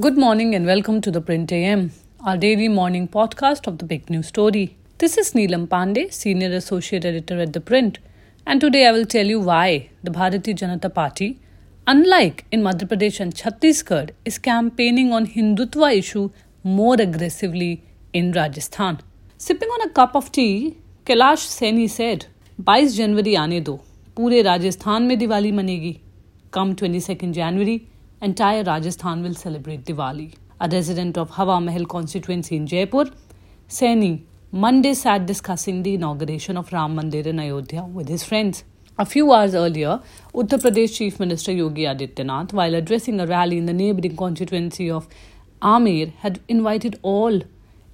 Good morning and welcome to the Print AM, our daily morning podcast of the big news story. This is Neelam Pandey, Senior Associate Editor at The Print, and today I will tell you why the Bharatiya Janata Party, unlike in Madhya Pradesh and Chhattisgarh, is campaigning on Hindutva issue more aggressively in Rajasthan. Sipping on a cup of tea, Kailash Saini said, 22 January, आने Do. पूरे Rajasthan में Diwali मनेगी Come 22 January." Entire Rajasthan will celebrate Diwali. A resident of Hawa Mahal constituency in Jaipur, Saini Monday sat discussing the inauguration of Ram Mandir in Ayodhya with his friends. A few hours earlier, Uttar Pradesh Chief Minister Yogi Adityanath, while addressing a rally in the neighboring constituency of Amer, had invited all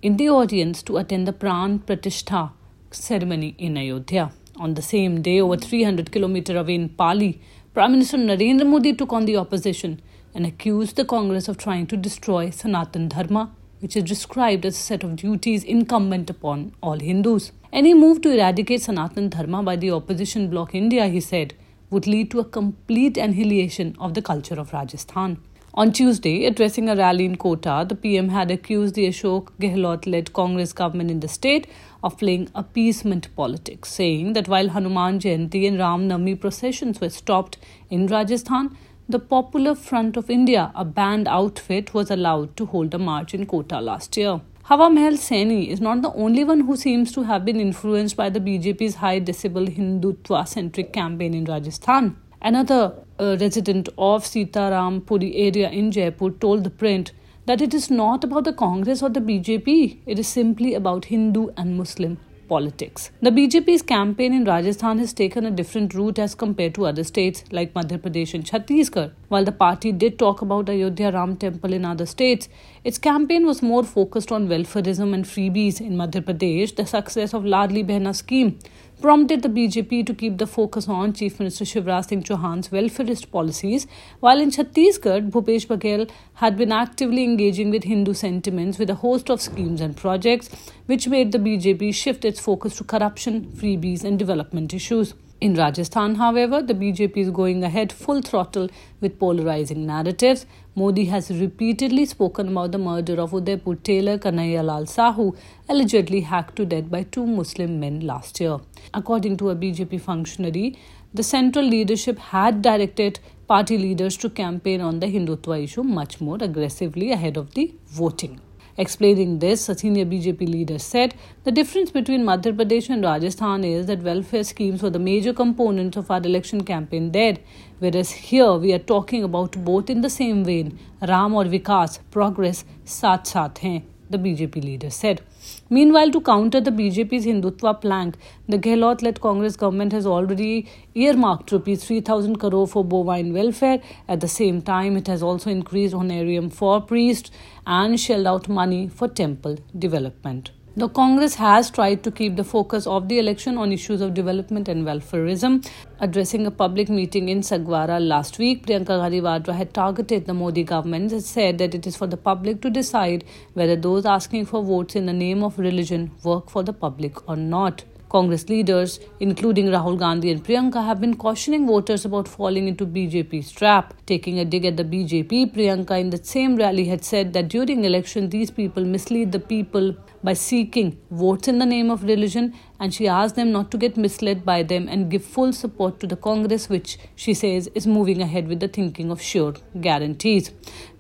in the audience to attend the Pran Pratishtha ceremony in Ayodhya. On the same day, over 300 km away in Pali, Prime Minister Narendra Modi took on the opposition and accused the Congress of trying to destroy Sanatan Dharma, which is described as a set of duties incumbent upon all Hindus. Any move to eradicate Sanatan Dharma by the opposition bloc India, he said, would lead to a complete annihilation of the culture of Rajasthan. On Tuesday, addressing a rally in Kota, the PM had accused the Ashok Gehlot led Congress government in the state of playing appeasement politics, saying that while Hanuman Jayanti and Ram Navami processions were stopped in Rajasthan, the Popular Front of India, a banned outfit, was allowed to hold a march in Kota last year. Hawa Mahal Saini is not the only one who seems to have been influenced by the BJP's high decibel Hindutva centric campaign in Rajasthan. Another uh, resident of Sitaram Puri area in Jaipur told the print that it is not about the Congress or the BJP, it is simply about Hindu and Muslim politics. The BJP's campaign in Rajasthan has taken a different route as compared to other states like Madhya Pradesh and Chhattisgarh. While the party did talk about Ayodhya Ram Temple in other states, its campaign was more focused on welfareism and freebies in Madhya Pradesh. The success of Ladli Behna scheme prompted the BJP to keep the focus on Chief Minister Shivraj Singh Chauhan's welfarist policies, while in Chhattisgarh, Bhupesh Baghel had been actively engaging with Hindu sentiments with a host of schemes and projects, which made the BJP shift its focus to corruption, freebies, and development issues. In Rajasthan, however, the BJP is going ahead full throttle with polarizing narratives. Modi has repeatedly spoken about the murder of Udaipur tailor Kanhaiya Lal Sahu, allegedly hacked to death by two Muslim men last year. According to a BJP functionary, the central leadership had directed party leaders to campaign on the Hindutva issue much more aggressively ahead of the voting. Explaining this, a senior BJP leader said the difference between Madhya Pradesh and Rajasthan is that welfare schemes were the major components of our election campaign there, whereas here we are talking about both in the same vein, Ram or Vikas, progress, saath saath hain the BJP leader said. Meanwhile, to counter the BJP's Hindutva plank, the Gehlot led Congress government has already earmarked rupees 3,000 crore for bovine welfare. At the same time, it has also increased honorarium for priests and shelled out money for temple development. The Congress has tried to keep the focus of the election on issues of development and welfareism. Addressing a public meeting in Sagwara last week, Priyanka Gandhi Vadra had targeted the Modi government and said that it is for the public to decide whether those asking for votes in the name of religion work for the public or not. Congress leaders, including Rahul Gandhi and Priyanka, have been cautioning voters about falling into BJP's trap. Taking a dig at the BJP, Priyanka in the same rally had said that during election these people mislead the people by seeking votes in the name of religion and she asked them not to get misled by them and give full support to the Congress, which she says is moving ahead with the thinking of sure guarantees.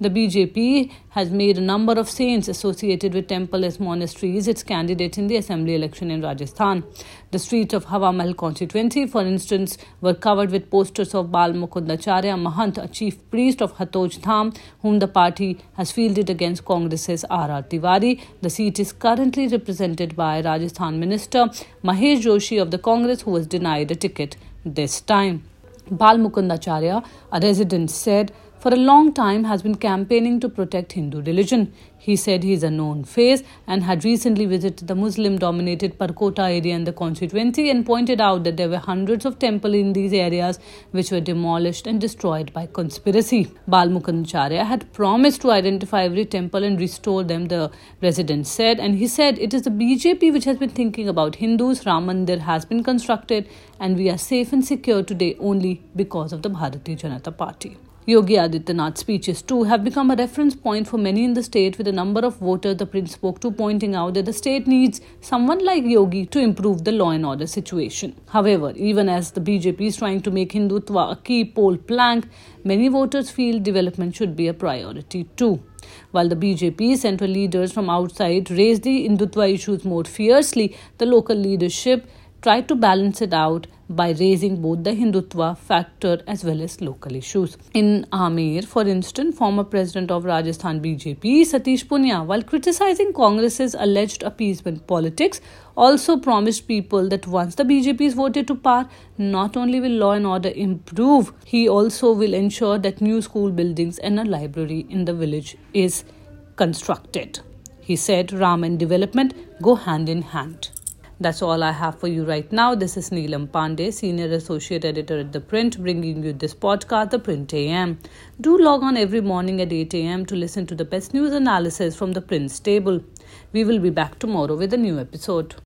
The BJP has made a number of saints associated with temple as monasteries its candidates in the assembly election in Rajasthan. The streets of Hawa Mahal constituency, for instance, were covered with posters of Bal Mukundacharya Mahant, a chief priest of Hathoj Dham, whom the party has fielded against Congress's R.R. Tiwari. The seat is currently represented by Rajasthan Minister Mahesh Joshi of the Congress, who was denied a ticket this time. Bal Mukundacharya, a resident, said for a long time has been campaigning to protect Hindu religion. He said he is a known face and had recently visited the Muslim dominated Parkota area in the constituency and pointed out that there were hundreds of temples in these areas which were demolished and destroyed by conspiracy. Bal Mukundacharya had promised to identify every temple and restore them, the resident said, and he said it is the BJP which has been thinking about Hindus. Ram Mandir has been constructed and we are safe and secure today only because of the Bharatiya Janata Party. Yogi Adityanath's speeches, too, have become a reference point for many in the state, with a number of voters the Print spoke to pointing out that the state needs someone like Yogi to improve the law and order situation. However, even as the BJP is trying to make Hindutva a key poll plank, many voters feel development should be a priority too. While the BJP central leaders from outside raise the Hindutva issues more fiercely, the local leadership tried to balance it out by raising both the Hindutva factor as well as local issues. In Amer, for instance, former president of Rajasthan BJP, Satish Poonia, while criticizing Congress's alleged appeasement politics, also promised people that once the BJP is voted to power, not only will law and order improve, he also will ensure that new school buildings and a library in the village is constructed. He said Ram and development go hand in hand. That's all I have for you right now. This is Neelam Pandey, Senior Associate Editor at The Print, bringing you this podcast, The Print AM. Do log on every morning at 8 am to listen to the best news analysis from The Print's table. We will be back tomorrow with a new episode.